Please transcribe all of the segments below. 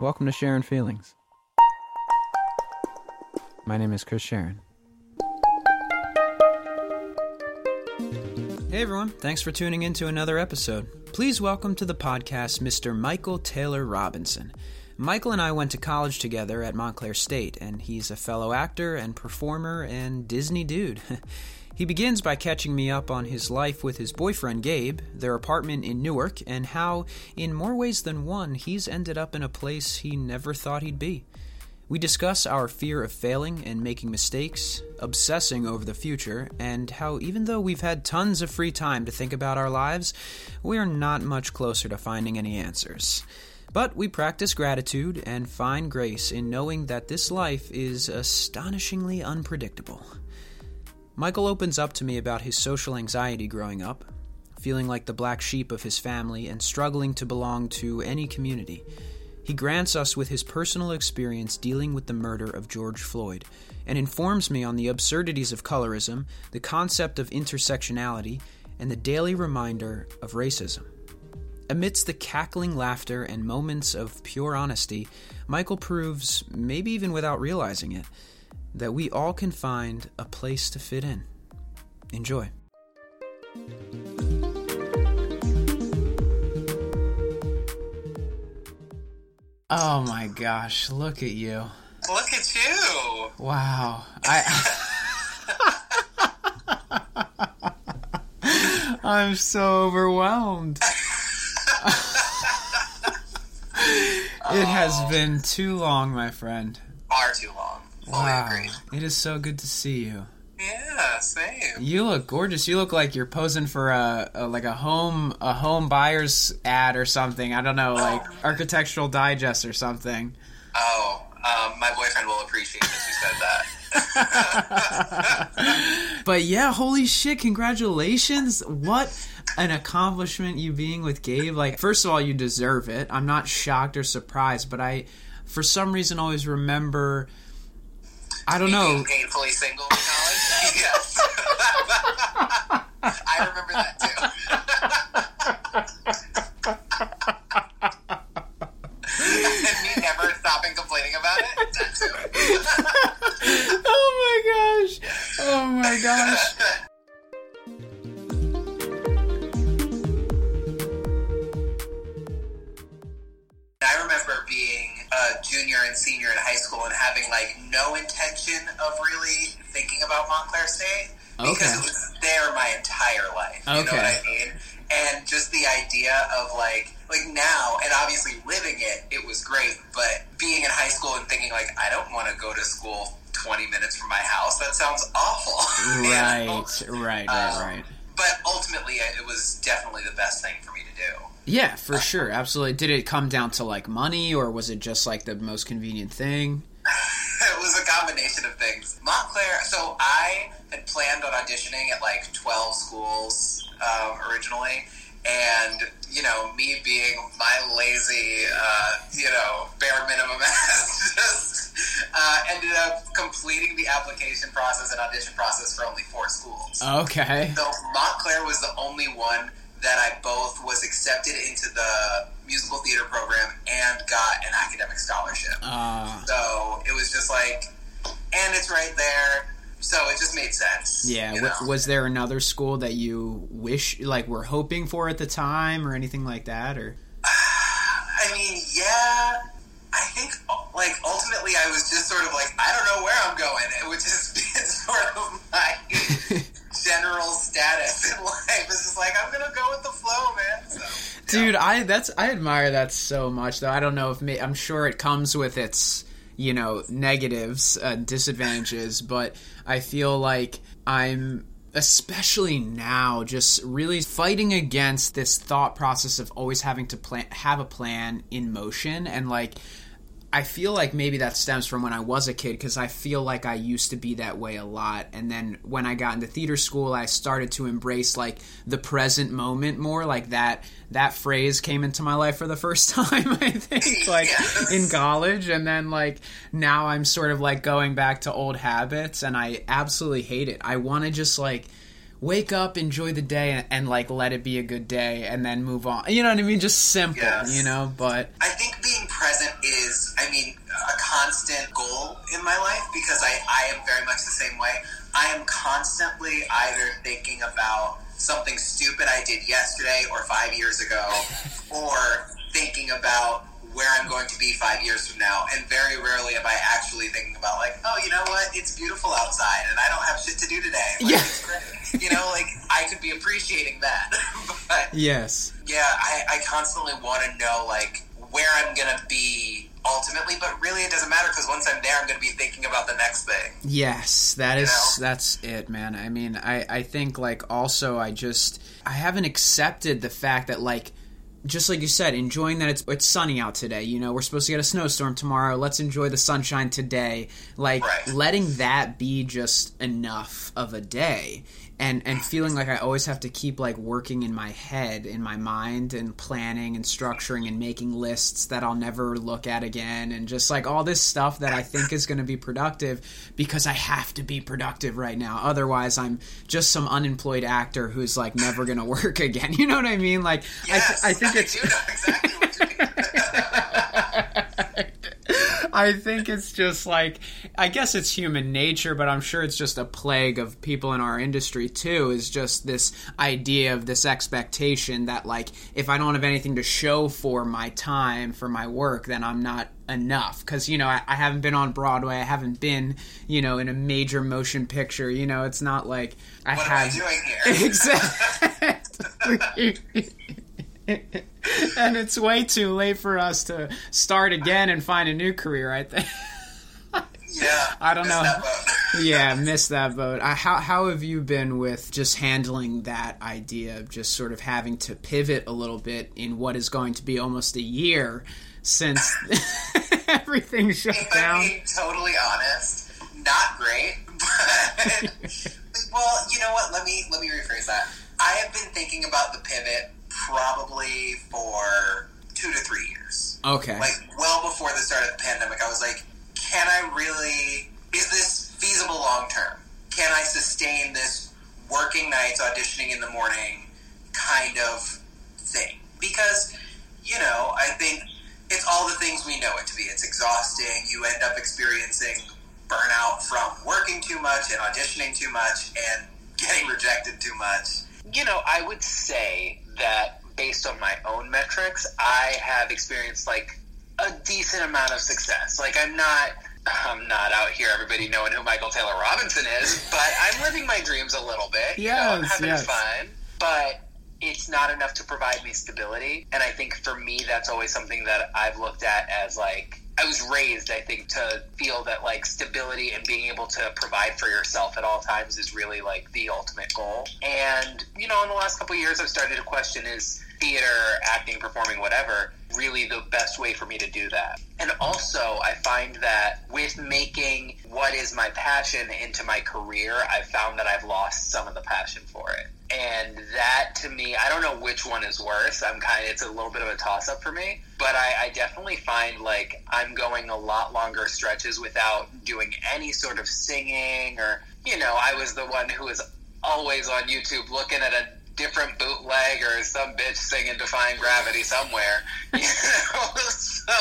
Welcome to Sharon Feelings. My name is Chris Sharon. Hey everyone, thanks for tuning in to another episode. Please welcome to the podcast Mr. Michael Taylor Robinson. Michael and I went to college together at Montclair State, and he's a fellow actor and performer and Disney dude. he begins by catching me up on his life with his boyfriend Gabe, their apartment in Newark, and how, in more ways than one, he's ended up in a place he never thought he'd be. We discuss our fear of failing and making mistakes, obsessing over the future, and how even though we've had tons of free time to think about our lives, we are not much closer to finding any answers. But we practice gratitude and find grace in knowing that this life is astonishingly unpredictable. Michael opens up to me about his social anxiety growing up, feeling like the black sheep of his family and struggling to belong to any community. He grants us with his personal experience dealing with the murder of George Floyd and informs me on the absurdities of colorism, the concept of intersectionality, and the daily reminder of racism. Amidst the cackling laughter and moments of pure honesty, Michael proves, maybe even without realizing it, that we all can find a place to fit in. Enjoy. Oh my gosh, look at you. Look at you. Wow. I I'm so overwhelmed. it has been too long, my friend. Far too long. Fully Wow. It is so good to see you. Yeah, same. You look gorgeous. You look like you're posing for a, a like a home a home buyer's ad or something. I don't know, like Architectural Digest or something. Oh, um, my boyfriend will appreciate that you said that. But yeah, holy shit, congratulations. What an accomplishment you being with Gabe. Like first of all, you deserve it. I'm not shocked or surprised, but I for some reason always remember I don't know. Being painfully single in college. yes. I remember that too. and me never stopping complaining about it. Oh my gosh. Oh my gosh. Junior and senior in high school and having like no intention of really thinking about Montclair State because Okay. it was there my entire life. You know what I mean? And just the idea of like like now and obviously living it, it was great. But being in high school and thinking like I don't want to go to school twenty minutes from my house. That sounds awful. you Right, know? right, right, Um, right. But ultimately, it was definitely the best thing for me to do. Yeah, for sure. Absolutely. Did it come down to like money or was it just like the most convenient thing? it was a combination of things. Montclair. So I had planned on auditioning at like twelve schools um, originally, and you know, me being my lazy, uh, you know, bare minimum ass, just uh, ended up completing the application process and audition process for only four schools. Okay. So Montclair was the only one that I both was accepted into the musical theater program and got an academic scholarship. Uh, So it was just like, and it's right there. So it just made sense. yeah. you know? was there another school that you wish, like, were hoping for at the time or anything like that? Or I mean, yeah. I think, like, ultimately, I was just sort of like, I don't know where I'm going, It which has been sort of my general status in life. It's just like, I'm going to go with the flow, man. So, Dude, I that's I admire that so much. Though I don't know if me, I'm sure it comes with its you know negatives, uh, disadvantages, but I feel like I'm especially now just really fighting against this thought process of always having to plan have a plan in motion and like I feel like maybe that stems from when I was a kid because I feel like I used to be that way a lot. And then when I got into theater school, I started to embrace like the present moment more. Like that that phrase came into my life for the first time. I think like in college, and then like now I'm sort of like going back to old habits, and I absolutely hate it. I want to just like wake up, enjoy the day, and, and like let it be a good day, and then move on. You know what I mean? Just simple, Yes. you know. But I think being present is, I mean, a constant goal in my life because I, I am very much the same way. I am constantly either thinking about something stupid I did yesterday or five years ago, or thinking about where I'm going to be five years from now. And very rarely am I actually thinking about like, oh, you know what? It's beautiful outside, and I don't have shit to do today. Like, Yeah. it's great. You know, like I could be appreciating that, but Yes. yeah, I, I constantly want to know like where I'm gonna be ultimately, but really it doesn't matter because once I'm there, I'm gonna be thinking about the next thing. Yes, that is know? that's it, man. I mean, I I think like also I just I haven't accepted the fact that like just like you said, enjoying that it's it's sunny out today. You know, we're supposed to get a snowstorm tomorrow. Let's enjoy the sunshine today. Like Right. letting that be just enough of a day. And, and feeling like I always have to keep like working in my head, in my mind, and planning and structuring and making lists that I'll never look at again, and just like all this stuff that I think is going to be productive because I have to be productive right now. Otherwise, I'm just some unemployed actor who's like never going to work again. You know what I mean? Like Yes, I, th- I think it's exactly what you mean. I think it's just like I guess it's human nature, but I'm sure it's just a plague of people in our industry too. Is just this idea of this expectation that like if I don't have anything to show for my time for my work, then I'm not enough. Because you know I, I haven't been on Broadway, I haven't been you know in a major motion picture. You know it's not like I What have doing here? exactly. and it's way too late for us to start again and find a new career. I think. Yeah, I don't know. yeah, missed that boat. Uh, how how have you been with just handling that idea of just sort of having to pivot a little bit in what is going to be almost a year since everything shut If I'm down? being totally honest, not great. But well, you know what? Let me let me rephrase that. I have been thinking about the pivot probably for two to three years. Okay. Like well before the start of the pandemic, I was like, can I really? Is this feasible long term? Can I sustain this working nights, auditioning in the morning kind of thing? Because you know, I think it's all the things we know it to be. It's exhausting. You end up experiencing burnout from working too much and auditioning too much and getting rejected too much. You know, I would say that based on my own metrics, I have experienced like a decent amount of success. Like I'm not I'm not out here everybody knowing who Michael Taylor Robinson is, but I'm living my dreams a little bit. You know, I'm having yes. fun. But it's not enough to provide me stability. And I think for me, that's always something that I've looked at as like, I was raised, I think, to feel that like stability and being able to provide for yourself at all times is really like the ultimate goal. And, you know, in the last couple years, I've started to question is theater, acting, performing, whatever, really the best way for me to do that. And also, I find that with making what is my passion into my career, I've found that I've lost some of the passion for it. And that to me, I don't know which one is worse. I'm kind of, it's a little bit of a toss up for me. But I, I definitely find like I'm going a lot longer stretches without doing any sort of singing or, you know, I was the one who was always on YouTube looking at a different bootleg or some bitch singing Defying Gravity somewhere. You know? so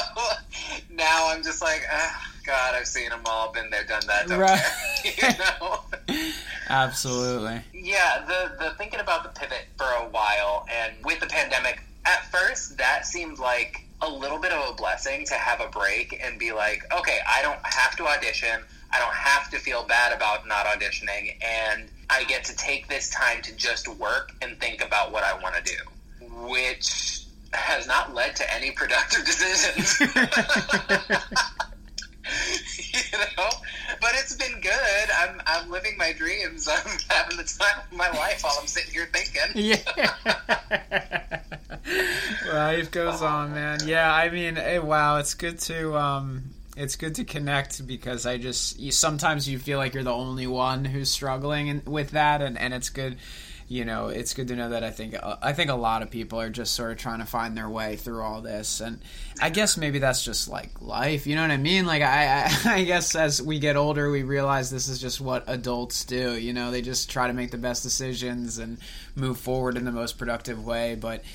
now I'm just like, ah, God, I've seen them all, been there, done that, don't Right. care. you know? Absolutely. Yeah, the the thinking about the pivot for a while, and with the pandemic, at first that seemed like a little bit of a blessing to have a break and be like, okay, I don't have to audition. I don't have to feel bad about not auditioning, and I get to take this time to just work and think about what I want to do, which has not led to any productive decisions. you know, but it's been good. I'm I'm living my dreams. I'm having the time of my life while I'm sitting here thinking. Yeah. Life goes on, man. Yeah, I mean, eh, wow, it's good to um it's good to connect because I just you, sometimes you feel like you're the only one who's struggling in, with that and and it's good you know, it's good to know that I think uh, I think a lot of people are just sort of trying to find their way through all this, and I guess maybe that's just like life. You know what I mean? Like I, I, I guess as we get older, we realize this is just what adults do. You know, they just try to make the best decisions and move forward in the most productive way. But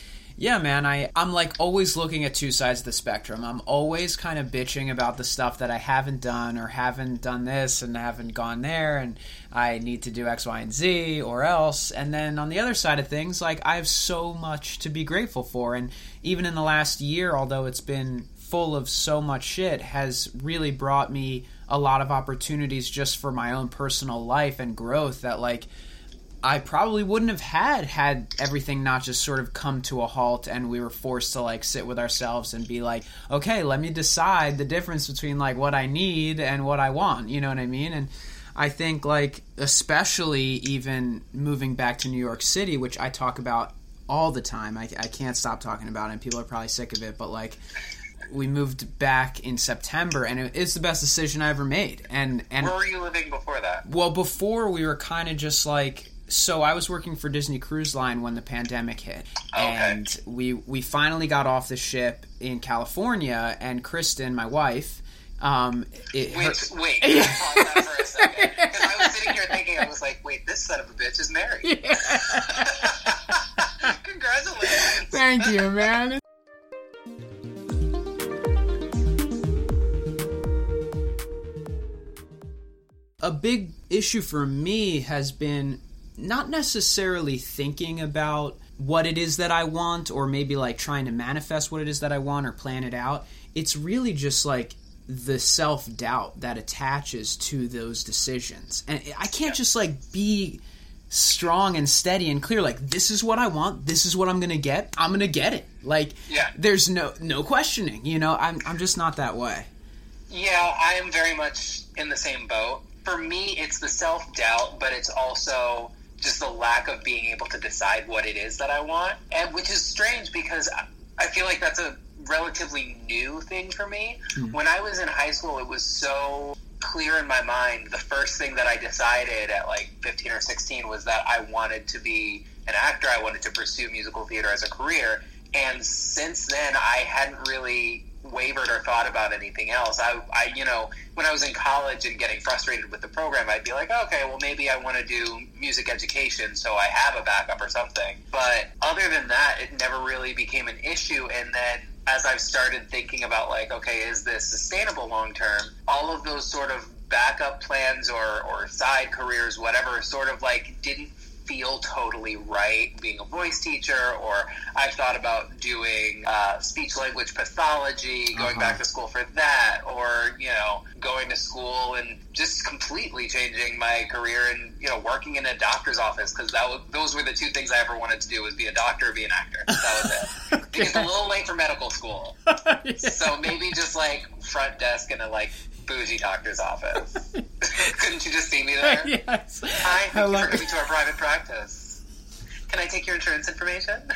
Yeah, man, I, I'm like always looking at two sides of the spectrum. I'm always kind of bitching about the stuff that I haven't done or haven't done this and haven't gone there and I need to do X, Y, and Z or else. And then on the other side of things, like I have so much to be grateful for. And even in the last year, although it's been full of so much shit, has really brought me a lot of opportunities just for my own personal life and growth that like I probably wouldn't have had had everything not just sort of come to a halt and we were forced to like sit with ourselves and be like, okay, let me decide the difference between like what I need and what I want. You know what I mean? And I think like especially even moving back to New York City, which I talk about all the time. I, I can't stop talking about it, and people are probably sick of it. But like, we moved back in September, and it, it's the best decision I ever made. And and Where were you living before that? well, before we were kind of just like so I was working for Disney Cruise Line when the pandemic hit. Okay. And we we finally got off the ship in California and Kristen, my wife, um it, her- Wait, wait. Pause that for a second. Because I was sitting here thinking, I was like, wait, this son of a bitch is married. Congratulations. Thank you, man. A big issue for me has been not necessarily thinking about what it is that I want or maybe like trying to manifest what it is that I want or plan it out. It's really just like the self doubt that attaches to those decisions. And I can't just like be strong and steady and clear like this is what I want, this is what I'm going to get. I'm going to get it. Like Yeah. there's no no questioning, you know. I'm I'm just not that way. Yeah, I am very much in the same boat. For me, it's the self doubt, but it's also just the lack of being able to decide what it is that I want, and which is strange because I- feel like that's a relatively new thing for me. Hmm. When I was in high school, it was so clear in my mind. The first thing that I decided at like 15 or 16 was that I wanted to be an actor. I wanted to pursue musical theater as a career. And since then, I hadn't really wavered or thought about anything else. I, I, you know, when I was in college and getting frustrated with the program, I'd be like, okay, well, maybe I want to do music education, so I have a backup or something. But other than that, it never really became an issue. And then as I've started thinking about, like, okay, is this sustainable long term? All of those sort of backup plans or, or side careers, whatever, sort of like didn't feel totally right being a voice teacher or i've thought about doing uh, speech language pathology going Uh-huh. back to school for that or you know going to school and just completely changing my career and you know working in a doctor's office because that was, those were the two things i ever wanted to do was be a doctor or be an actor. That was it. Because a little late for medical school. So maybe just like front desk in a like bougie doctor's office couldn't you just see me there yes. Hi, thank you Hello. for coming to our private practice. Can I take your insurance information?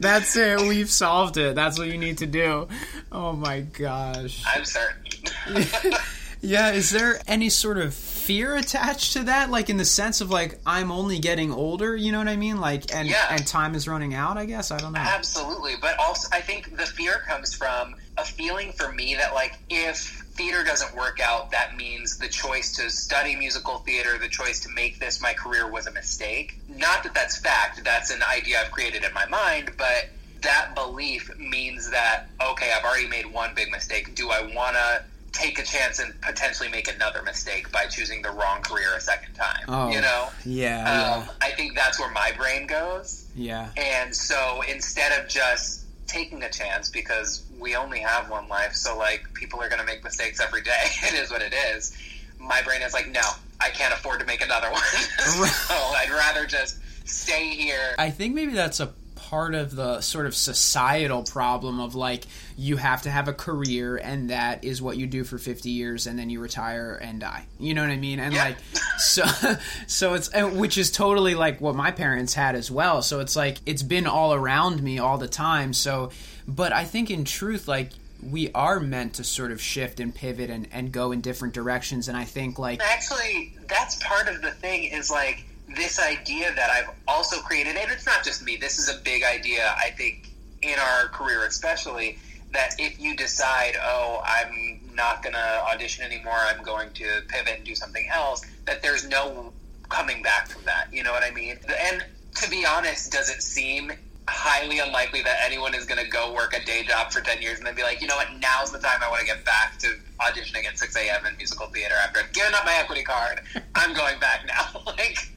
That's it. We've solved it. That's what you need to do. Oh my gosh. I'm certain. Yeah, is there any sort of fear attached to that? Like in the sense of like I'm only getting older, you know what I mean? Like and Yeah. and time is running out, I guess. I don't know. Absolutely. But also, I think the fear comes from a feeling for me that, like, if theater doesn't work out, that means the choice to study musical theater, the choice to make this my career was a mistake. Not that that's fact, that's an idea I've created in my mind, but that belief means that, okay, I've already made one big mistake. Do I want to take a chance and potentially make another mistake by choosing the wrong career a second time? Oh, You know? Yeah, Um, I think that's where my brain goes. yeah. And so instead of just taking a chance, because we only have one life, so like people are going to make mistakes every day. it is what it is. My brain is like, no, I can't afford to make another one. so I'd rather just stay here. I think maybe that's a part of the sort of societal problem of like you have to have a career and that is what you do for 50 years and then you retire and die. You know what I mean? And Yeah. like so so it's which is totally like what my parents had as well. So it's like it's been all around me all the time. So but I think in truth like we are meant to sort of shift and pivot and, and go in different directions and I think like Actually, that's part of the thing is like this idea that I've also created, and it's not just me, this is a big idea, I think, in our career especially, that if you decide, oh, I'm not going to audition anymore, I'm going to pivot and do something else, that there's no coming back from that. You know what I mean? And to be honest, does it seem highly unlikely that anyone is going to go work a day job for 10 years and then be like, you know what, now's the time I want to get back to auditioning at 6 a.m. in musical theater after I've given up my equity card. I'm going back now. like,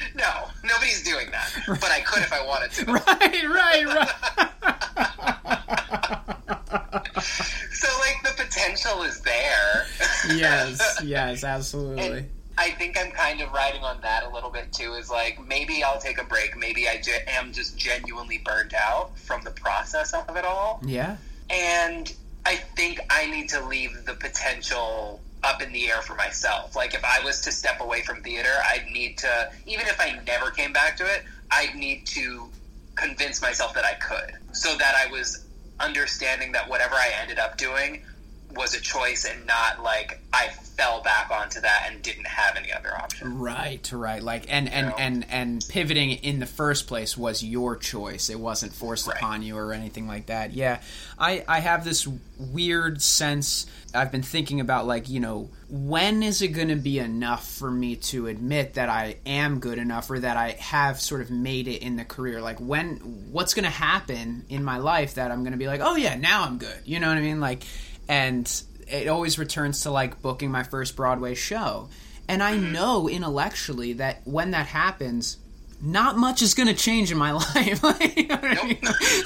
no, nobody's doing that. But I could if I wanted to. right, right, right. so, like, the potential is there. yes, yes, absolutely. And I think I'm kind of riding on that a little bit too. Is like maybe I'll take a break. Maybe I ge- am just genuinely burnt out from the process of it all. Yeah. And I think I need to leave the potential up in the air for myself. Like if I was to step away from theater, I'd need to even if I never came back to it, I'd need to convince myself that I could. So that I was understanding that whatever I ended up doing was a choice and not like I fell back onto that and didn't have any other option. Right, right. Like and and You know? and and pivoting in the first place was your choice. It wasn't forced Right. upon you or anything like that. Yeah. I I have this weird sense I've been thinking about like, you know, when is it going to be enough for me to admit that I am good enough or that I have sort of made it in the career? Like when what's going to happen in my life that I'm going to be like, "Oh yeah, now I'm good." You know what I mean? Like and it always returns to like booking my first Broadway show. And I mm-hmm. know intellectually that when that happens, not much is going to change in my life. Like, you know what I mean?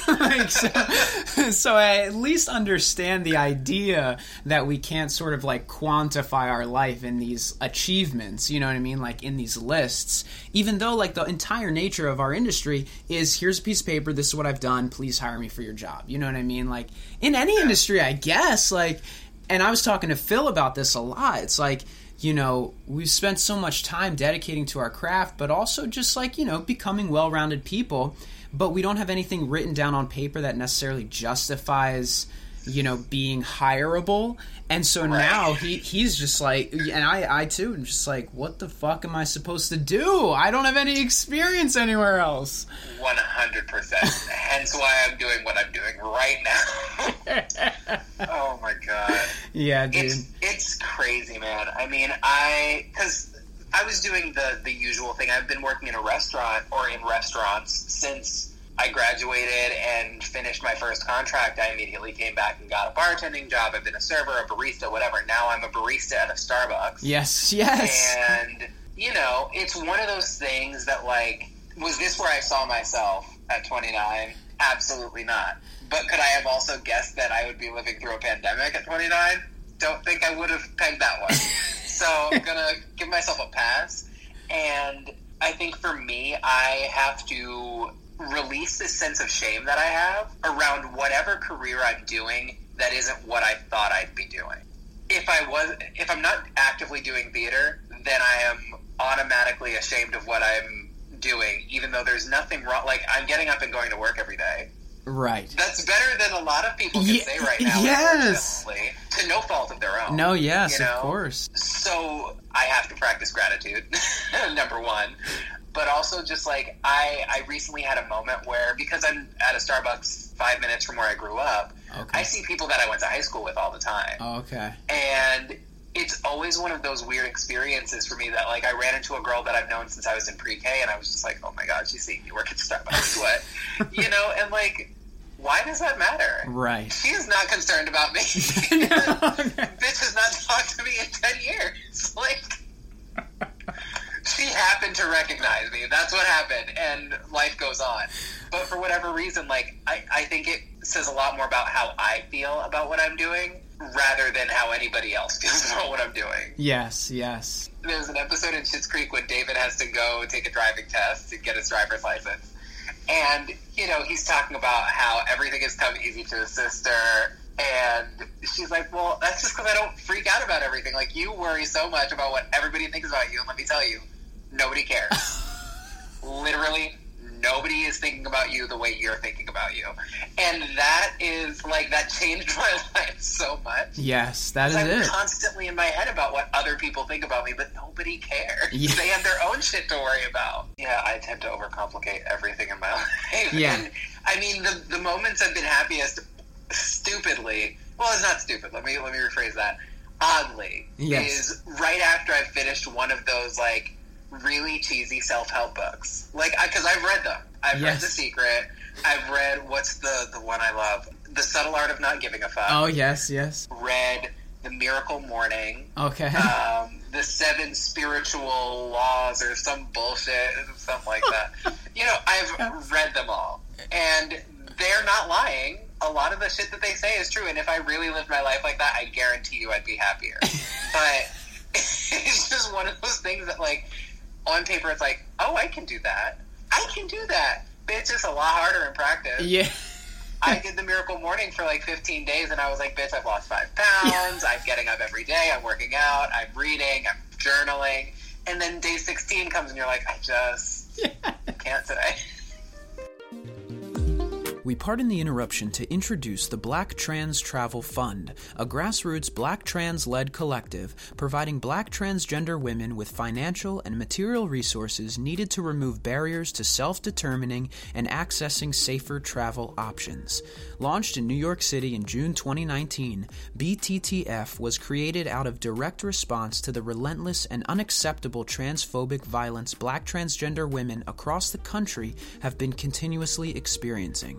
Like, so, so I at least understand the idea that we can't sort of like quantify our life in these achievements, you know what I mean? Like in these lists, even though like the entire nature of our industry is here's a piece of paper, this is what I've done, please hire me for your job. You know what I mean? Like in any industry, I guess, like, and I was talking to Phil about this a lot. It's like, you know, we've spent so much time dedicating to our craft, but also just like, you know, becoming well rounded people. But we don't have anything written down on paper that necessarily justifies, you know, being hireable. And so now he he's just like, and I I too am just like, what the fuck am I supposed to do? I don't have any experience anywhere else. One hundred percent. Hence why I'm doing what I'm doing right now. oh my god. Yeah, dude. It's it's crazy, man. I mean, I because I was doing the the usual thing. I've been working in a restaurant or in restaurants since I graduated and finished my first contract. I immediately came back and got a bartending job. I've been a server, a barista, whatever. Now I'm a barista at a Starbucks. yes, yes. And, you know, it's one of those things that, like, was this where I saw myself at 29? Absolutely not. But could I have also guessed that I would be living through a pandemic at 29? Don't think I would have pegged that one. so I'm going to give myself a pass. And I think for me, I have to release this sense of shame that I have around whatever career I'm doing that isn't what I thought I'd be doing if I was if I'm not actively doing theater, then I am automatically ashamed of what I'm doing, even though there's nothing wrong. Like I'm getting up and going to work every day. Right. That's better than a lot of people can Ye- say right now. yes. to no fault of their own. No, yes, you know? of course. So I have to practice gratitude, number one. But also, just like I, I recently had a moment where because I'm at a Starbucks five minutes from where I grew up, Okay. I see people that I went to high school with all the time Oh, okay. and it's always one of those weird experiences for me that like I ran into a girl that I've known since I was in pre-K and I was just like, oh my god, she's seeing me work at Starbucks, what? you know, and like, why does that matter? Right. She is not concerned about me. Bitch has not talked to me in ten years. Like, she happened to recognize me. That's what happened, and life goes on. But for whatever reason, like I, I think it says a lot more about how I feel about what I'm doing rather than how anybody else feels about what I'm doing. yes, yes. There's an episode in Schitt's Creek when David has to go take a driving test to get his driver's license, and you know he's talking about how everything has come easy to his sister. And she's like, "Well, that's just because I don't freak out about everything. Like you worry so much about what everybody thinks about you, and let me tell you, nobody cares. Literally, nobody is thinking about you the way you're thinking about you. And that is like that changed my life so much. Yes, that is I'm it. constantly in my head about what other people think about me, but nobody cares. Yeah. They have their own shit to worry about. Yeah, I tend to overcomplicate everything in my life. Yeah. And, I mean, the the moments I've been happiest, stupidly. Well, it's not stupid. Let me let me rephrase that. Oddly, Yes. is right after I finished one of those like really cheesy self help books. Like, because I've read them. I've read The Secret. I've read what's the the one I love, The Subtle Art of Not Giving a Fuck. Oh yes, yes. Read The Miracle Morning. Okay. Um, the Seven Spiritual Laws or some bullshit, something like that. you know, I've read them all, and they're not lying. A lot of the shit that they say is true, and if I really lived my life like that, I guarantee you I'd be happier. but it's just one of those things that, like, on paper, it's like, oh, I can do that. I can do that. But it's just a lot harder in practice. yeah. I did the miracle morning for like 15 days, and I was like, bitch, I've lost five pounds. I'm getting up every day. I'm working out. I'm reading. I'm journaling. And then day 16 comes, and you're like, I just can't today. We pardon the interruption to introduce the Black Trans Travel Fund, a grassroots black trans led collective providing black transgender women with financial and material resources needed to remove barriers to self determining and accessing safer travel options. Launched in New York City in June 2019, BTTF was created out of direct response to the relentless and unacceptable transphobic violence black transgender women across the country have been continuously experiencing.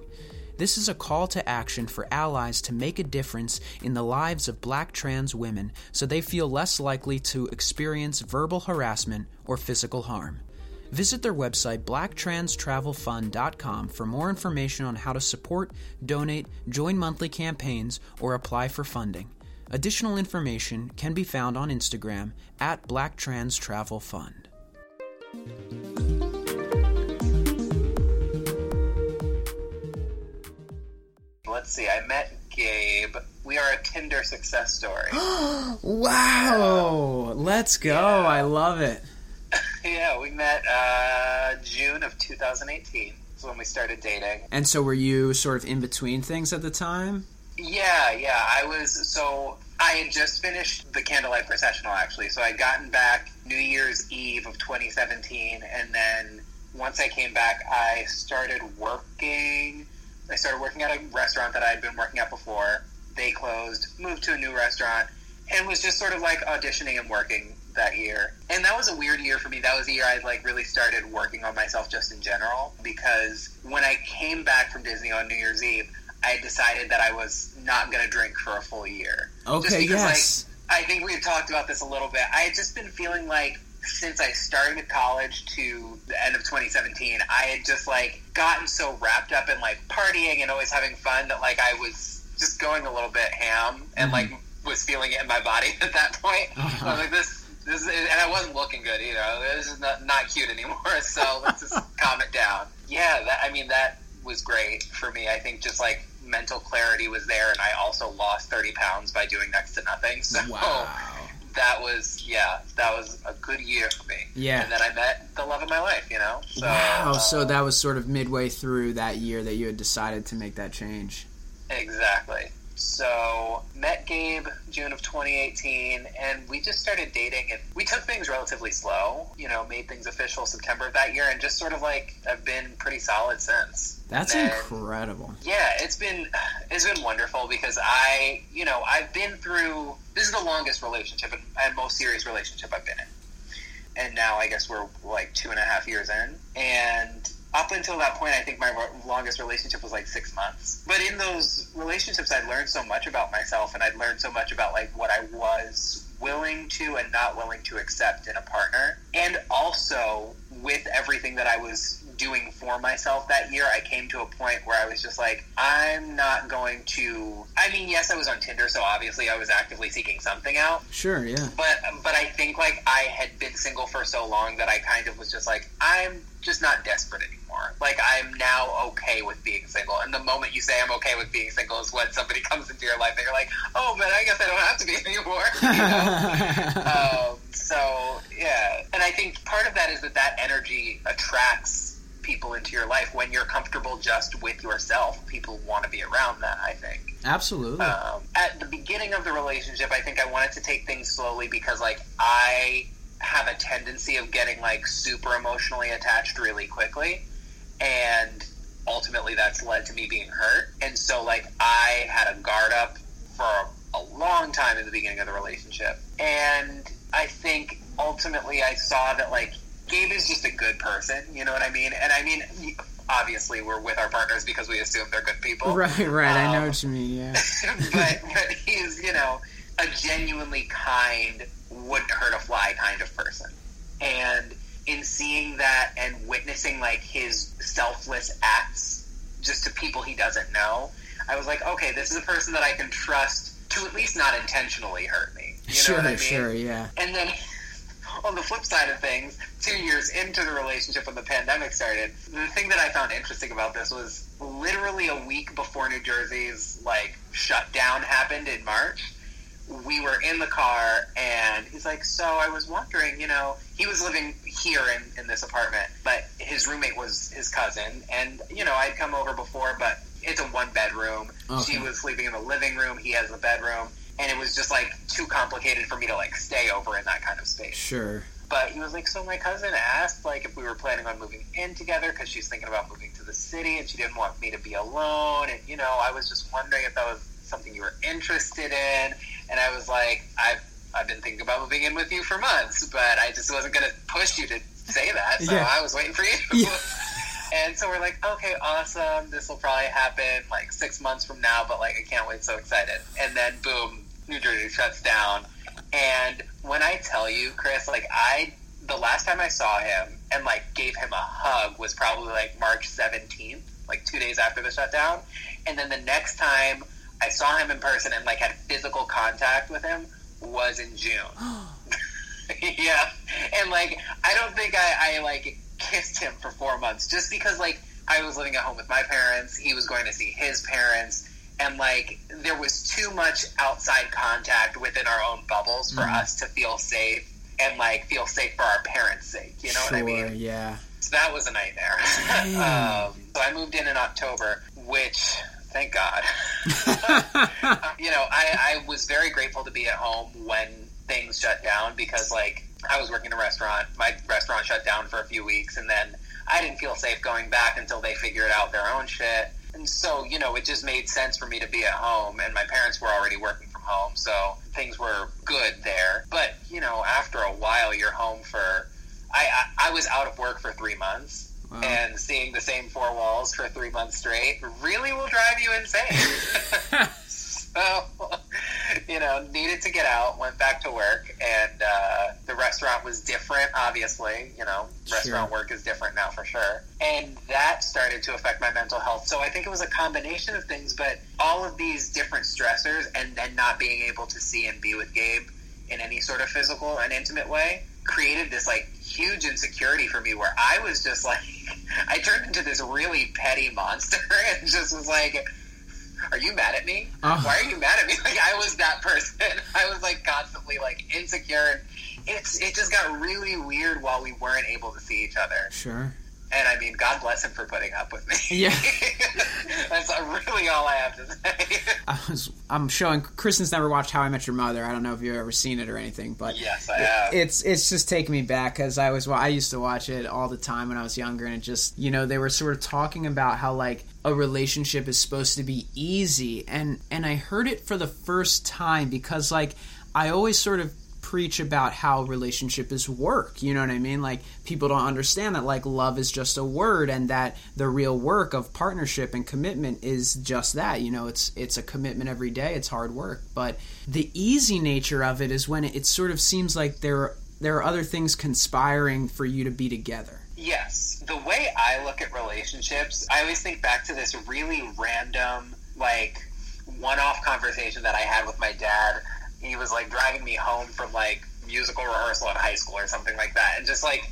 This is a call to action for allies to make a difference in the lives of black trans women so they feel less likely to experience verbal harassment or physical harm. Visit their website, blacktranstravelfund.com, for more information on how to support, donate, join monthly campaigns, or apply for funding. Additional information can be found on Instagram at blacktranstravelfund. Let's see. I met Gabe. We are a Tinder success story. Wow! Let's go. I love it. yeah, we met uh, June of 2018. Is when we started dating. And so, were you sort of in between things at the time? Yeah, yeah. I was so I had just finished the candlelight processional actually. So I'd gotten back New Year's Eve of 2017, and then once I came back, I started working. I started working at a restaurant that I had been working at before. They closed, moved to a new restaurant, and was just sort of like auditioning and working that year. And that was a weird year for me. That was the year I like really started working on myself just in general because when I came back from Disney on New Year's Eve, I decided that I was not going to drink for a full year. Just Okay, because, yes. Like, I think we've talked about this a little bit. I had just been feeling like since I started college to the end of 2017, I had just like gotten so wrapped up in like partying and always having fun that like I was just going a little bit ham and like was feeling it in my body at that point. Uh-huh. I was like, this, this, is, and I wasn't looking good, you know. This is not not cute anymore. So let's just calm it down. Yeah, that I mean that was great for me. I think just like mental clarity was there, and I also lost 30 pounds by doing next to nothing. So Wow. That was yeah, that was a good year for me. Yeah. and then I met the love of my life. You know. So, wow. So uh, that was sort of midway through that year that you had decided to make that change. Exactly. So met Gabe June of 2018, and we just started dating, and we took things relatively slow. You know, made things official September of that year, and just sort of like have been pretty solid since. That's And incredible. Yeah, it's been it's been wonderful because I, you know, I've been through. This is the longest relationship and, and most serious relationship I've been in, and now I guess we're like two and a half years in. And up until that point, I think my longest relationship was like six months. But in those relationships, I learned so much about myself, and I learned so much about like what I was willing to and not willing to accept in a partner, and also with everything that I was doing for myself that year, I came to a point where I was just like, I'm not going to. I mean, yes, I was on Tinder, so obviously I was actively seeking something out. Sure. Yeah. But but I think like I had been single for so long that I kind of was just like, I'm just not desperate anymore. Like I'm now okay with being single. And the moment you say I'm okay with being single is when somebody comes into your life and you're like, oh, but I guess I don't have to be anymore. You know? um, so yeah, and I think part of that is that that energy attracts people into your life when you're comfortable just with yourself. People want to be around that. I think. Absolutely. Um, at the beginning of the relationship, I think I wanted to take things slowly because, like, I have a tendency of getting like super emotionally attached really quickly, and ultimately that's led to me being hurt. And so, like, I had a guard up for a long time in the beginning of the relationship, and I think ultimately I saw that like Gabe is just a good person. You know what I mean? And I mean, obviously, we're with our partners because we assume they're good people. Right, right. I know Um, what you mean. Yeah. but but he's you know a genuinely kind, wouldn't hurt a fly kind of person, and in seeing that and witnessing like his selfless acts just to people he doesn't know, I was like, okay, this is a person that I can trust to at least not intentionally hurt me. You know sure, what I mean? sure. Yeah. And then on the flip side of things, two years into the relationship when the pandemic started, the thing that I found interesting about this was literally a week before New Jersey's like shutdown happened in March. We were in the car and he's like, So I was wondering, you know, he was living here in, in this apartment, but his roommate was his cousin. And, you know, I'd come over before, but it's a one bedroom. Okay. She was sleeping in the living room, he has the bedroom. And it was just like too complicated for me to like stay over in that kind of space. Sure. But he was like, so my cousin asked like if we were planning on moving in together because she's thinking about moving to the city and she didn't want me to be alone. And you know, I was just wondering if that was something you were interested in. And I was like, I've I've been thinking about moving in with you for months, but I just wasn't going to push you to say that. So Yeah. I was waiting for you. Yeah. And so we're like, okay, awesome. This will probably happen like six months from now, but like I can't wait, so excited. And then boom, New Jersey shuts down. And when I tell you, Chris, like I, the last time I saw him and like gave him a hug was probably like March 17th, like two days after the shutdown. And then the next time I saw him in person and like had physical contact with him was in June. yeah. And like, I don't think I, I like kissed him for four months just because like I was living at home with my parents. He was going to see his parents. And like, there was too much outside contact within our own bubbles for Mhm. us to feel safe and like feel safe for our parents' sake. You know sure. what I mean? Yeah. So that was a nightmare. Um, so I moved in in October, which, thank God. you know, I, I was very grateful to be at home when things shut down because, like, I was working in a restaurant. My restaurant shut down for a few weeks, and then I didn't feel safe going back until they figured out their own shit. And so, you know, it just made sense for me to be at home, and my parents were already working from home, so things were good there. But, you know, after a while, you're home for. I, I, I was out of work for three months Wow. and seeing the same four walls for three months straight really will drive you insane. so, you know, needed to get out, went back to work, and uh, the restaurant was different, obviously. You know, restaurant Sure. work is different now for sure. And that started to affect my mental health. So I think it was a combination of things, but all of these different stressors and then not being able to see and be with Gabe in any sort of physical and intimate way created this like huge insecurity for me where I was just like I turned into this really petty monster and just was like are you mad at me? Oh. Why are you mad at me? Like I was that person. I was like constantly like insecure and it's it just got really weird while we weren't able to see each other. Sure. And I mean, God bless him for putting up with me. Yeah. That's really all I have to say. I was. I'm showing. Kristen's never watched How I Met Your Mother. I don't know if you've ever seen it or anything, but yes, I have. it's it's just taking me back because I was I used to watch it all the time when I was younger, and it just you know they were sort of talking about how like a relationship is supposed to be easy, and and I heard it for the first time because like I always sort of preach about how relationship is work you know what i mean like people don't understand that like love is just a word and that the real work of partnership and commitment is just that you know it's it's a commitment every day it's hard work but the easy nature of it is when it, it sort of seems like there are, there are other things conspiring for you to be together Yes. The way I look at relationships, I always think back to this really random, like, one off conversation that I had with my dad. He was, like, driving me home from, like, musical rehearsal in high school or something like that. And just, like,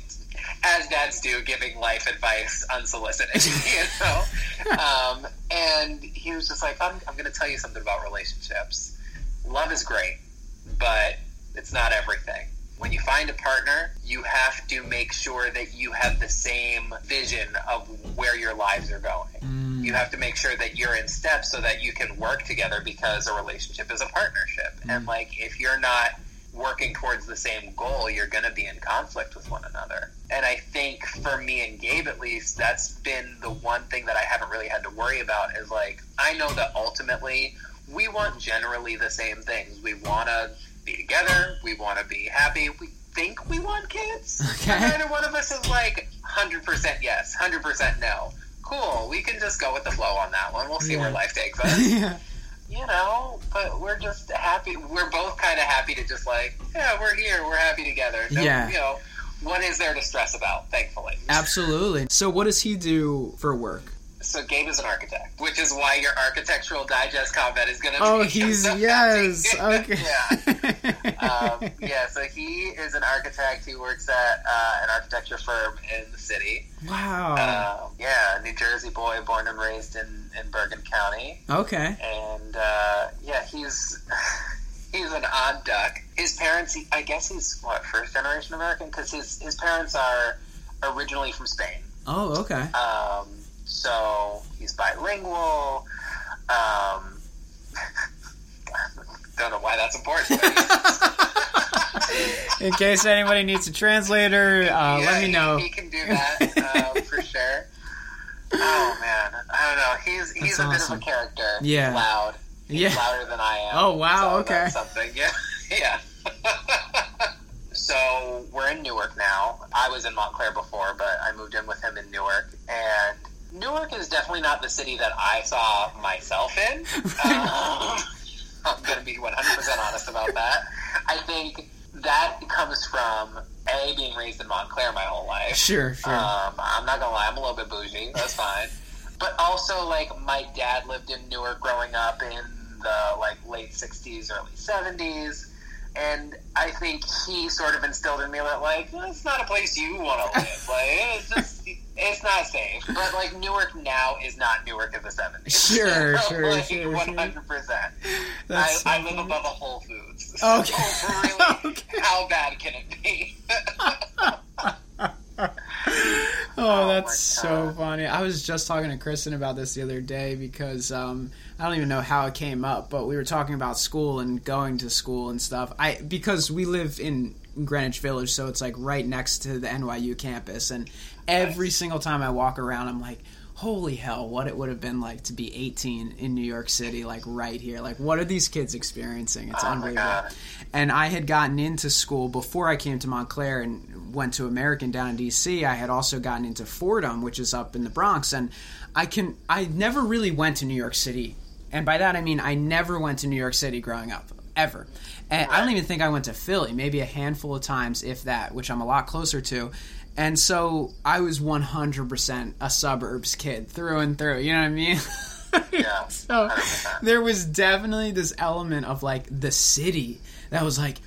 as dads do, giving life advice unsolicited, you know? Um, and he was just like, I'm, I'm going to tell you something about relationships. Love is great, but it's not everything. When you find a partner, you have to make sure that you have the same vision of where your lives are going. Mm. You have to make sure that you're in step so that you can work together because a relationship is a partnership. And mm. like if you're not working towards the same goal, you're going to be in conflict with one another. And I think for me and Gabe, at least, that's been the one thing that I haven't really had to worry about is like, I know that ultimately we want generally the same things. We want to be together. We want to be happy. We, think we want kids. Okay. Neither one of us is like hundred percent yes, hundred percent no. Cool. We can just go with the flow on that one. We'll see Yeah. where life takes us. yeah. you know, but we're just happy. We're both kind of happy to just like, yeah, we're here. We're happy together. No, Yeah. You know, what is there to stress about? Thankfully. Absolutely. So, what does he do for work? So Gabe is an architect, which is why your architectural digest comment is going to. Be Oh, he's yes. Okay. yeah. Um, yeah. So he is an architect. He works at uh, an architecture firm in the city. wow. Um, yeah, New Jersey boy, born and raised in, in Bergen County. okay. and uh, yeah, he's he's an odd duck. His parents, he, I guess, he's what first generation American because his his parents are originally from Spain. Oh, okay. Um, so he's bilingual. Um, don't know why that's important. In case anybody needs a translator, uh, yeah, let me know. He, can do that um, for sure. Oh man, I don't know. He's he's That's a bit of a character. Yeah. He's loud. He's Yeah. louder than I am. Oh, wow, So okay. Something. Yeah. Yeah. so we're in Newark now. I was in Montclair before, but I moved in with him in Newark, and Newark is definitely not the city that I saw myself in. Um, I'm going to be 100% honest about that. I think that comes from a being raised in Montclair my whole life. Sure, sure. Um, I'm not gonna lie, I'm a little bit bougie. That's fine. But also, like, my dad lived in Newark growing up in the like late '60s, early '70s, and I think he sort of instilled in me that like it's not a place you want to live. like, it's just it's not safe. But like Newark now is not Newark of the '70s. Sure, sure, like, sure, sure. 100. percent I, so I live above a Whole Foods. Okay. Really, Okay. how bad can it be? Oh, Oh, that's so funny. I was just talking to Kristen about this the other day because um, I don't even know how it came up, but we were talking about school and going to school and stuff. I because we live in Greenwich Village, so it's like right next to the NYU campus, and every single time I walk around, I'm like. Holy hell, what it would have been like to be 18 in New York City, like right here. Like, what are these kids experiencing? It's Oh unbelievable. And I had gotten into school before I came to Montclair and went to American down in DC. I had also gotten into Fordham, which is up in the Bronx. And I can I never really went to New York City. And by that I mean I never went to New York City growing up. Ever. And I don't even think I went to Philly, maybe a handful of times, if that, which I'm a lot closer to. And so I was 100% a suburbs kid through and through. You know what I mean? Yeah, so there was definitely this element of like the city that was like,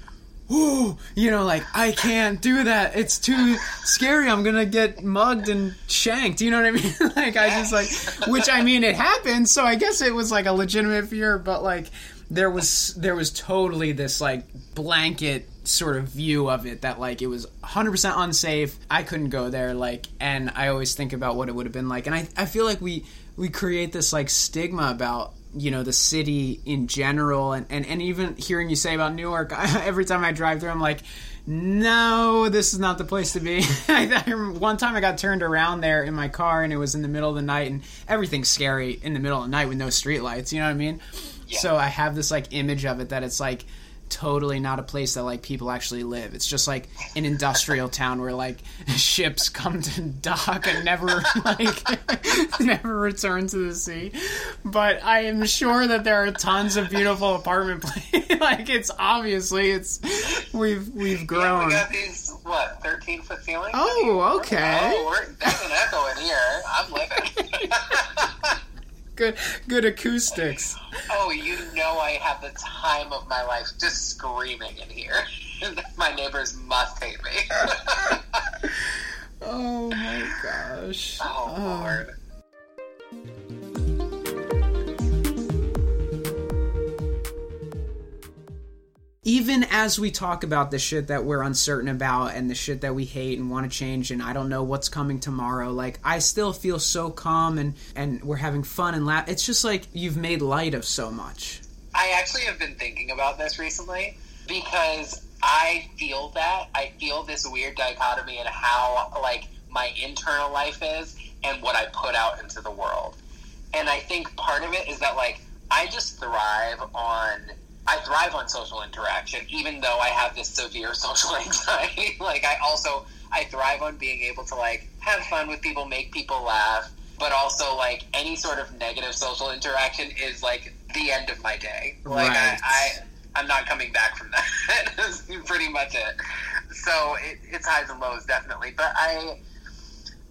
ooh, you know, like I can't do that. It's too scary. I'm gonna get mugged and shanked. You know what I mean? like I just like, which I mean, it happened. So I guess it was like a legitimate fear, but like there was there was totally this like blanket sort of view of it that like it was 100% unsafe. I couldn't go there like and i always think about what it would have been like. And i, I feel like we we create this like stigma about you know the city in general. And, and, and even hearing you say about newark every time i drive through i'm like no this is not the place to be. I, I one time i got turned around there in my car and it was in the middle of the night and everything's scary in the middle of the night with no streetlights you know what i mean? Yeah. so i have this like image of it that it's like totally not a place that like people actually live. It's just like an industrial town where like ships come to dock and never like never return to the sea. But I am sure that there are tons of beautiful apartment places. like it's obviously it's we've we've Yeah, grown. we got these what thirteen foot ceilings. Oh, okay. Oh, we're, there's an echo in here. I'm living. Good good acoustics. oh, you know I have the time of my life just screaming in here. my neighbors must hate me. Oh my gosh. oh um, lord. Even as we talk about the shit that we're uncertain about and the shit that we hate and want to change and I don't know what's coming tomorrow, like I still feel so calm and and we're having fun and laugh. It's just like you've made light of so much. I actually have been thinking about this recently because I feel that I feel this weird dichotomy in how like my internal life is and what I put out into the world. And I think part of it is that like I just thrive on I thrive on social interaction, even though I have this severe social anxiety. like I also I thrive on being able to like have fun with people, make people laugh, but also like any sort of negative social interaction is like the end of my day. Like Right. I, I I'm not coming back from that. That's pretty much it. So it, it's highs and lows definitely, but I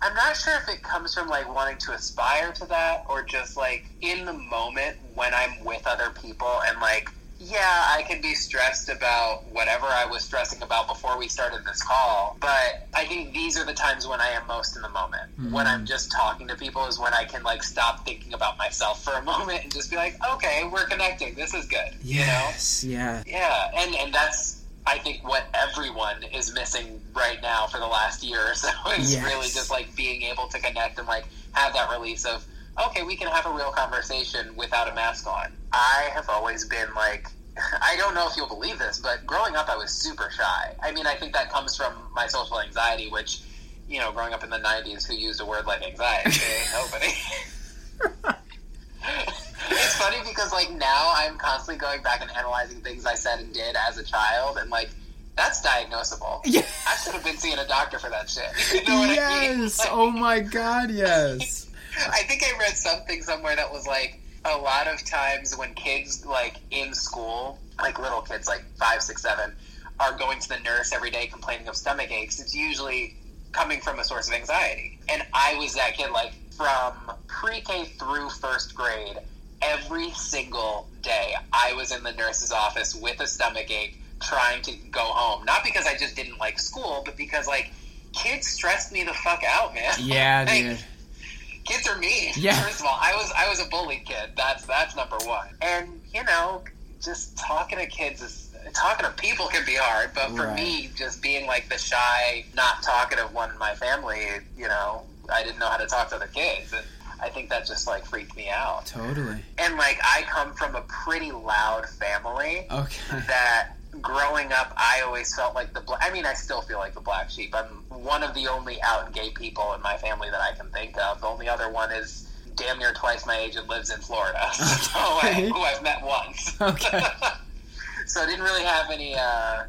I'm not sure if it comes from like wanting to aspire to that or just like in the moment when I'm with other people and like yeah, I can be stressed about whatever I was stressing about before we started this call, but I think these are the times when I am most in the moment. When I'm mm. just talking to people is when I can like stop thinking about myself for a moment and just be like, okay, we're connecting. This is good. Yes, yeah. You know? Yeah, and and that's I think what everyone is missing right now for the last year or so is Yes. really just like being able to connect and like have that release of okay, we can have a real conversation without a mask on. I have always been like I don't know if you'll believe this, but growing up I was super shy. I mean, I think that comes from my social anxiety, which you know, growing up in the '90s, who used a word like anxiety? Nobody. it's funny because like now I'm constantly going back and analyzing things I said and did as a child, and like that's diagnosable. Yeah. I should have been seeing a doctor for that shit. You know what I mean? Yes. Like, Oh my god, yes. I think I read something somewhere that was like a lot of times when kids like in school, like little kids, like five, six, seven, are going to the nurse every day complaining of stomach aches. It's usually coming from a source of anxiety. And I was that kid, like from pre-K through first grade, every single day, I was in the nurse's office with a stomach ache, trying to go home. Not because I just didn't like school, but because like kids stressed me the fuck out, man. Yeah, Like, dude. Kids are mean. Yeah. First of all, I was I was a bully kid. That's that's number one. And you know, just talking to kids is talking to people can be hard. But for Right. me, just being like the shy, not talkative one in my family, you know, I didn't know how to talk to other kids, and I think that just like freaked me out. Totally. And like I come from a pretty loud family Okay. that growing up, I always felt like the black. I mean, I still feel like the black sheep. I'm one of the only out and gay people in my family that I can think of. The only other one is damn near twice my age and lives in Florida, so I, who I've met once. Okay. so I didn't really have any uh,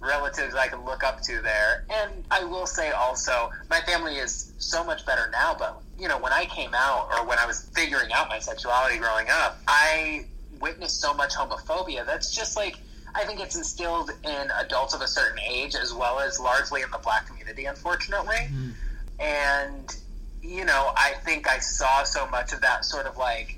relatives I could look up to there. And I will say also, my family is so much better now. But you know, when I came out or when I was figuring out my sexuality growing up, I witnessed so much homophobia. That's just like I think it's instilled in adults of a certain age, as well as largely in the black community, unfortunately. Hmm. And you know, I think I saw so much of that sort of like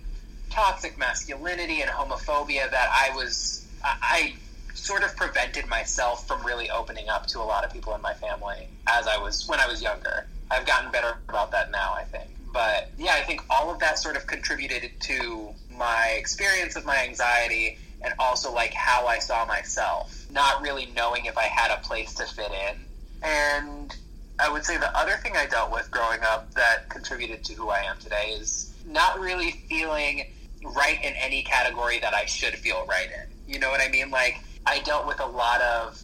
toxic masculinity and homophobia that I was I, I sort of prevented myself from really opening up to a lot of people in my family as I was when I was younger. I've gotten better about that now, I think. But yeah, I think all of that sort of contributed to my experience of my anxiety and also like how I saw myself, not really knowing if I had a place to fit in. And I would say the other thing I dealt with growing up that contributed to who I am today is not really feeling right in any category that I should feel right in. You know what I mean? Like, I dealt with a lot of,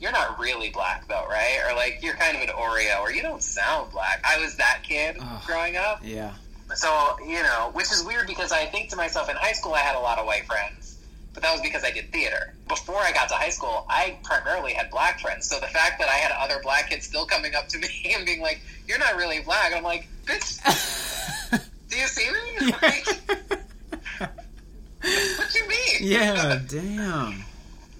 you're not really black though, right? Or like, you're kind of an Oreo, or you don't sound black. I was that kid Ugh. growing up. Yeah. So, you know, which is weird because I think to myself, in high school, I had a lot of white friends, but that was because I did theater. Before I got to high school, I primarily had black friends. So the fact that I had other black kids still coming up to me and being like, you're not really black, I'm like, bitch, do you see me? Like, what do you mean? Yeah, damn.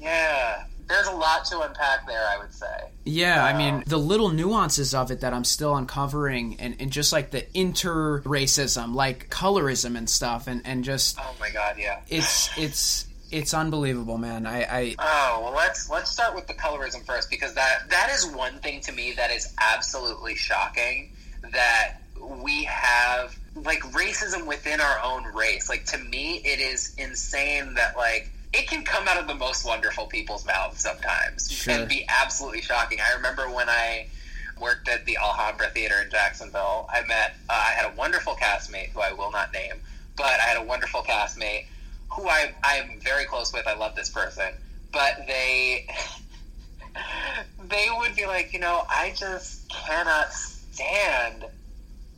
yeah. There's a lot to unpack there, I would say. Yeah, I mean, um, the little nuances of it that I'm still uncovering, and, and just like the inter racism, like colorism and stuff, and, and just Oh my god, yeah. it's it's it's unbelievable, man. I, I Oh well, let's let's start with the colorism first because that that is one thing to me that is absolutely shocking that we have like racism within our own race. Like to me, it is insane that like it can come out of the most wonderful people's mouths sometimes Sure. and be absolutely shocking. I remember when I worked at the Alhambra Theater in Jacksonville. I met uh, I had a wonderful castmate who I will not name, but I had a wonderful castmate who I I am very close with. I love this person, but they they would be like, you know, I just cannot stand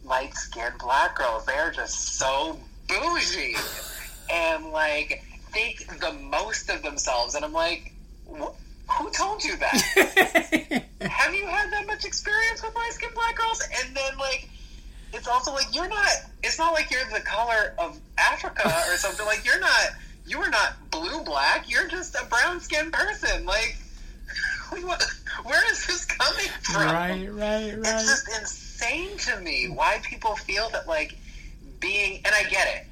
light skinned black girls. They are just so bougie. And like think the most of themselves, and I'm like, who told you that? Have you had that much experience with light skinned black girls? And then like, it's also like you're not. It's not like you're the color of Africa or something. Like you're not. You are not blue black. You're just a brown skinned person. Like, where is this coming from? Right, right, right. It's just insane to me why people feel that like being. And I get it.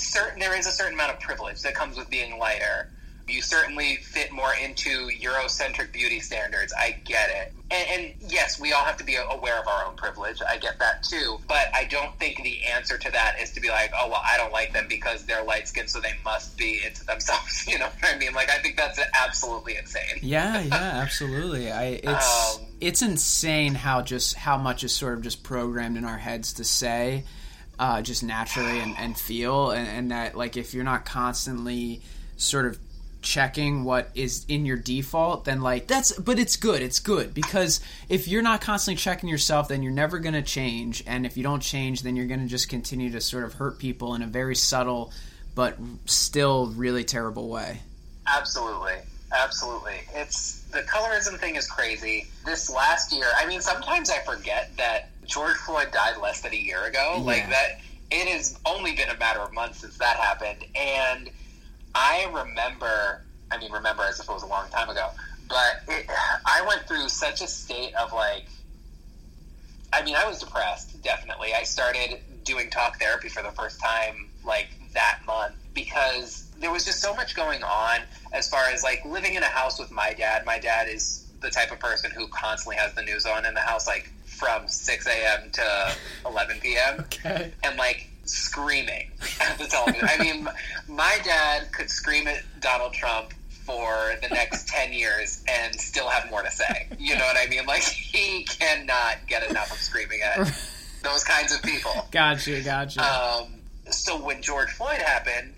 Certain there is a certain amount of privilege that comes with being lighter you certainly fit more into Eurocentric beauty standards. I get it. And, and, yes, we all have to be aware of our own privilege. I get that too. But I don't think the answer to that is to be like, oh, well, I don't like them because they're light skinned, so they must be into themselves. You know what I mean? Like, I think that's absolutely insane. Yeah, yeah, absolutely. I, it's, um, it's insane how just, how much is sort of just programmed in our heads to say, uh, just naturally and, and feel. And, and that, like, if you're not constantly sort of checking what is in your default then like that's but it's good it's good. Because if you're not constantly checking yourself then you're never going to change. And if you don't change then you're going to just continue to sort of hurt people in a very subtle but still really terrible way. Absolutely. Absolutely. It's the colorism thing is crazy. This last year i mean sometimes i forget that george floyd died less than a year ago. Yeah. like that it has only been a matter of months since that happened. And I remember, I mean, remember as if it was a long time ago, but it, I went through such a state of like, I mean, I was depressed, definitely. I started doing talk therapy for the first time like that month because there was just so much going on as far as like living in a house with my dad. My dad is the type of person who constantly has the news on in the house, like from 6 a.m. to 11 p.m. Okay. And like screaming at the television. I mean, my dad could scream at Donald Trump for the next 10 years and still have more to say. You know what I mean? Like, he cannot get enough of screaming at those kinds of people. Gotcha, gotcha. Um, so when George Floyd happened,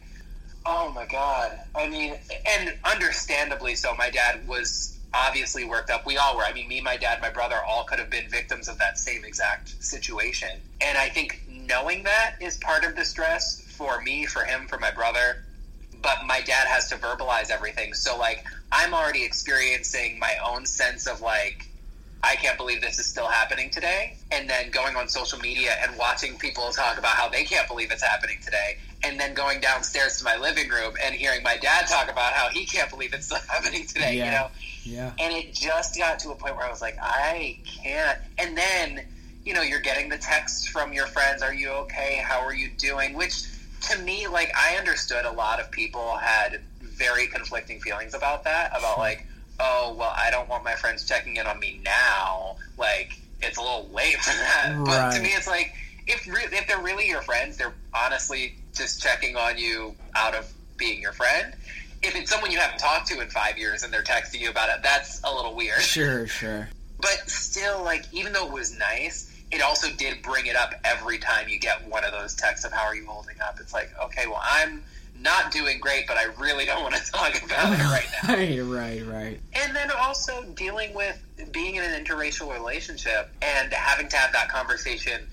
oh my God. I mean, and understandably so, my dad was obviously worked up. We all were. I mean, me, my dad, my brother all could have been victims of that same exact situation. And I think knowing that is part of the stress for me, for him, for my brother. But my dad has to verbalize everything. So, like, I'm already experiencing my own sense of, like, I can't believe this is still happening today. And then going on social media and watching people talk about how they can't believe it's happening today. And then going downstairs to my living room and hearing my dad talk about how he can't believe it's still happening today, yeah. you know? Yeah. And it just got to a point where I was like, I can't. And then you know, you're getting the texts from your friends, are you okay? How are you doing? Which to me, like, I understood a lot of people had very conflicting feelings about that, about like, oh, well, I don't want my friends checking in on me now. Like, it's a little late for that. Right. But to me, it's like, if, re- if they're really your friends, they're honestly just checking on you out of being your friend. If it's someone you haven't talked to in five years and they're texting you about it, that's a little weird. Sure, sure. But still, like, even though it was nice, it also did bring it up every time you get one of those texts of how are you holding up. It's like, okay, well, I'm not doing great, but I really don't want to talk about it right now. right, right, right. And then also dealing with being in an interracial relationship and having to have that conversation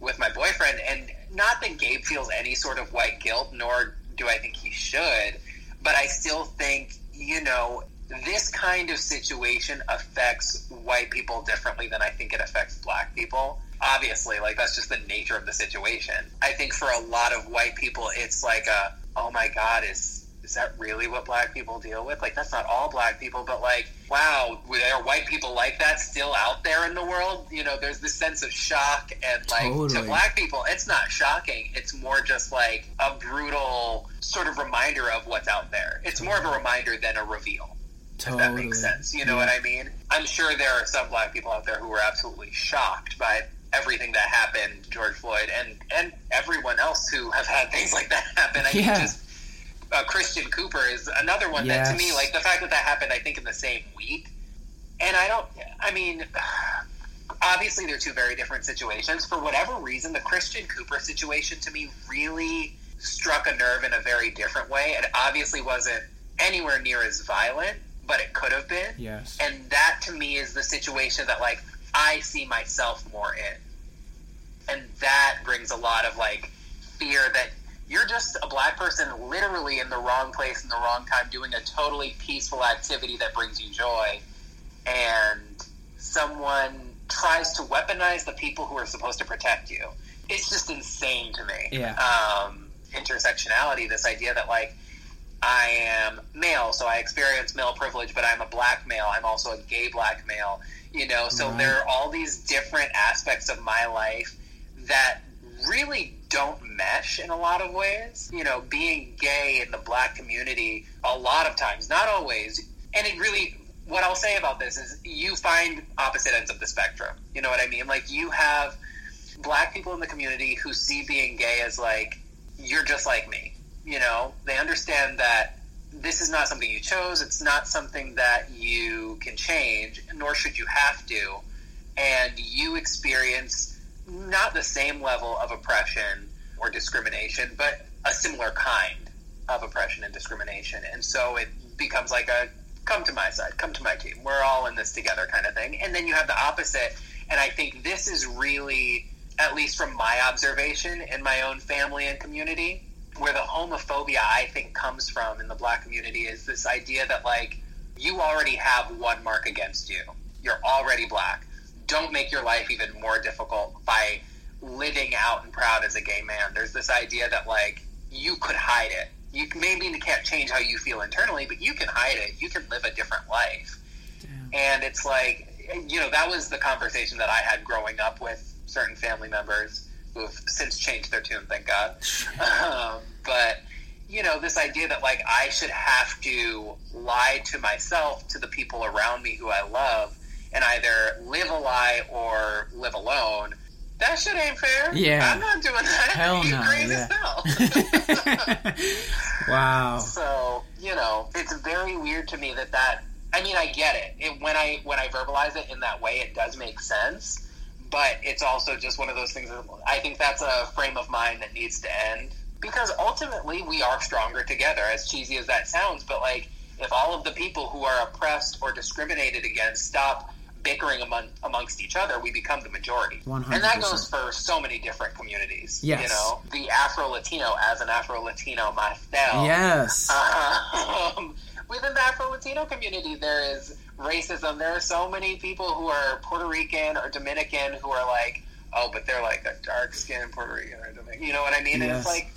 with my boyfriend. And not that Gabe feels any sort of white guilt, nor do I think he should, but I still think, you know, this kind of situation affects white people differently than I think it affects black people. Obviously, like that's just the nature of the situation. I think for a lot of white people, it's like a, oh my God, is is that really what black people deal with? Like, that's not all black people, but like, wow, there are white people like that still out there in the world? You know, there's this sense of shock, and like, totally. to black people, it's not shocking. It's more just like a brutal sort of reminder of what's out there. It's more of a reminder than a reveal. Totally. If that makes sense. You know yeah. what I mean? I'm sure there are some black people out there who were absolutely shocked by everything that happened, George Floyd, and and everyone else who have had things like that happen. I yeah. just uh, Christian Cooper is another one yes. that to me, like the fact that that happened, I think in the same week, and I don't. I mean. Obviously, they're two very different situations. For whatever reason, the Christian Cooper situation to me really struck a nerve in a very different way. It obviously wasn't anywhere near as violent, but it could have been. Yes. And that to me is the situation that like I see myself more in. And that brings a lot of like fear that you're just a black person literally in the wrong place in the wrong time doing a totally peaceful activity that brings you joy and someone tries to weaponize the people who are supposed to protect you it's just insane to me Yeah. um, intersectionality this idea that like i am male so i experience male privilege but i'm a black male i'm also a gay black male you know so Right. there are all these different aspects of my life that really don't mesh in a lot of ways. You know, being gay in the black community, a lot of times, not always, and it really, what I'll say about this is you find opposite ends of the spectrum. You know what I mean? Like, you have black people in the community who see being gay as like, you're just like me. You know, they understand that this is not something you chose, it's not something that you can change, nor should you have to. And you experience not the same level of oppression or discrimination, but a similar kind of oppression and discrimination. And so it becomes like a come to my side, come to my team. We're all in this together kind of thing. And then you have the opposite. And I think this is really, at least from my observation in my own family and community, where the homophobia I think comes from in the black community is this idea that like you already have one mark against you. You're already black. Don't make your life even more difficult by living out and proud as a gay man. There's this idea that like you could hide it. You maybe you can't change how you feel internally, but you can hide it. You can live a different life. And it's like, you know, that was the conversation that I had growing up with certain family members who have since changed their tune, thank God. Um, but, you know, this idea that, like, I should have to lie to myself, to the people around me who I love, and either live a lie or live alone. That shit ain't fair. Yeah. I'm not doing that. Hell you no, crazy yeah. wow. So you know, it's very weird to me that that. I mean, I get it. it. When I when I verbalize it in that way, it does make sense. But it's also just one of those things. That I think that's a frame of mind that needs to end because ultimately we are stronger together. As cheesy as that sounds, but like if all of the people who are oppressed or discriminated against stop bickering among, amongst each other, we become the majority. 100%. And that goes for so many different communities. Yes. You know, the Afro Latino as an Afro Latino myself. Yes. Um, within the Afro Latino community, there is racism. There are so many people who are Puerto Rican or Dominican who are like, oh, but they're like a dark skinned Puerto Rican or Dominican. You know what I mean? And it's like,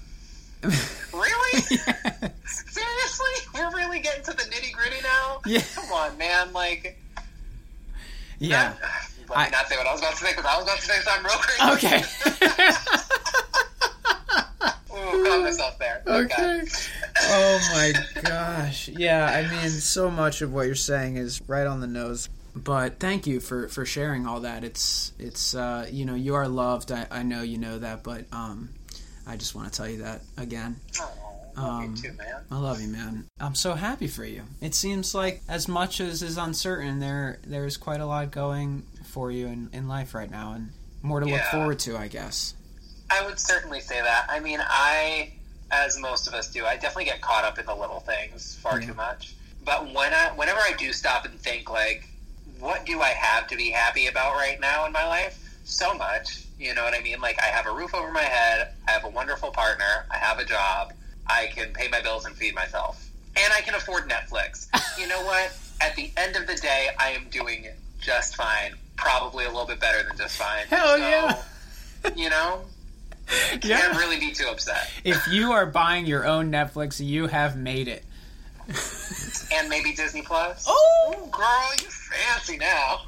really? Seriously? We're really getting to the nitty gritty now? Yeah. Come on, man. Like, yeah. Not, let me I- not say what I was about to say because I was about to say something real crazy. Okay. Myself there. okay. Oh my gosh. Yeah, I mean, so much of what you're saying is right on the nose. But thank you for, for sharing all that. It's it's uh, you know you are loved. I, I know you know that, but um, I just want to tell you that again. Oh, love Um, you too, man. I love you, man. I'm so happy for you. It seems like as much as is uncertain, there there's quite a lot going for you in, in life right now, and more to look forward to, I guess. I would certainly say that. I mean, I, as most of us do, I definitely get caught up in the little things far too mm-hmm. much. But when I, whenever I do stop and think, like, what do I have to be happy about right now in my life? So much. You know what I mean? Like, I have a roof over my head. I have a wonderful partner. I have a job. I can pay my bills and feed myself. And I can afford Netflix. you know what? At the end of the day, I am doing just fine. Probably a little bit better than just fine. Hell So, yeah. You know? Can't really be too upset. If you are buying your own Netflix, you have made it. And maybe Disney Plus. Oh, Ooh, girl, you fancy now.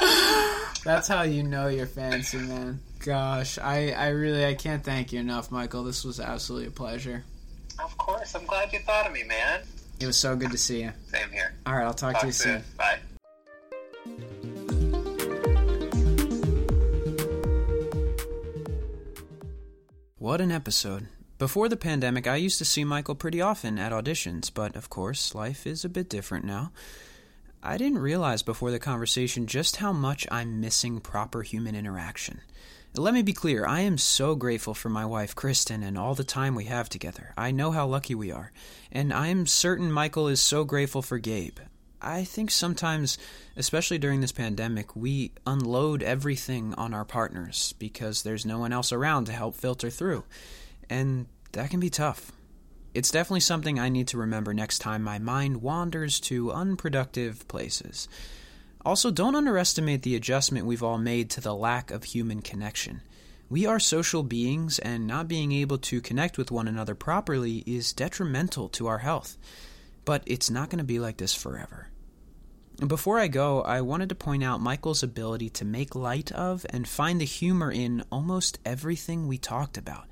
that's how you know you're fancy, man. Gosh, I, I really I can't thank you enough, Michael. This was absolutely a pleasure. Of course, I'm glad you thought of me, man. It was so good to see you. Same here. All right, I'll talk, to you soon. soon. Bye. What an episode. Before the pandemic, I used to see Michael pretty often at auditions, but of course, life is a bit different now. I didn't realize before the conversation just how much I'm missing proper human interaction. Let me be clear, I am so grateful for my wife, Kristen, and all the time we have together. I know how lucky we are, and I am certain Michael is so grateful for Gabe. I think sometimes, especially during this pandemic, we unload everything on our partners because there's no one else around to help filter through. And that can be tough. It's definitely something I need to remember next time my mind wanders to unproductive places. Also, don't underestimate the adjustment we've all made to the lack of human connection. We are social beings, and not being able to connect with one another properly is detrimental to our health. But it's not going to be like this forever. Before I go, I wanted to point out Michael's ability to make light of and find the humor in almost everything we talked about.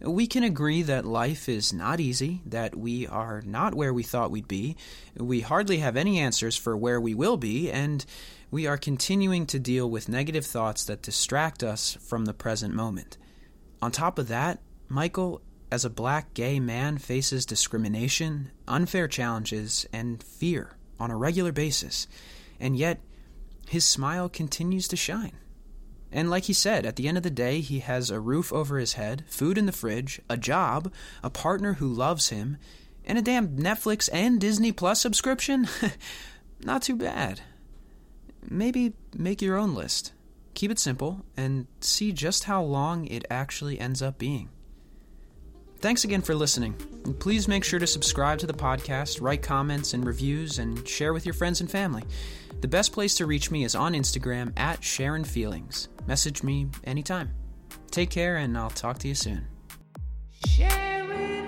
We can agree that life is not easy, that we are not where we thought we'd be, we hardly have any answers for where we will be, and we are continuing to deal with negative thoughts that distract us from the present moment. On top of that, Michael, as a black gay man, faces discrimination, unfair challenges, and fear on a regular basis, and yet his smile continues to shine. And like he said, at the end of the day, he has a roof over his head, food in the fridge, a job, a partner who loves him, and a damn Netflix and Disney Plus subscription? Not too bad maybe make your own list. Keep it simple and see just how long it actually ends up being. Thanks again for listening. Please make sure to subscribe to the podcast, write comments and reviews, and share with your friends and family. The best place to reach me is on Instagram at Sharon Feelings. Message me anytime. Take care, and I'll talk to you soon. Share.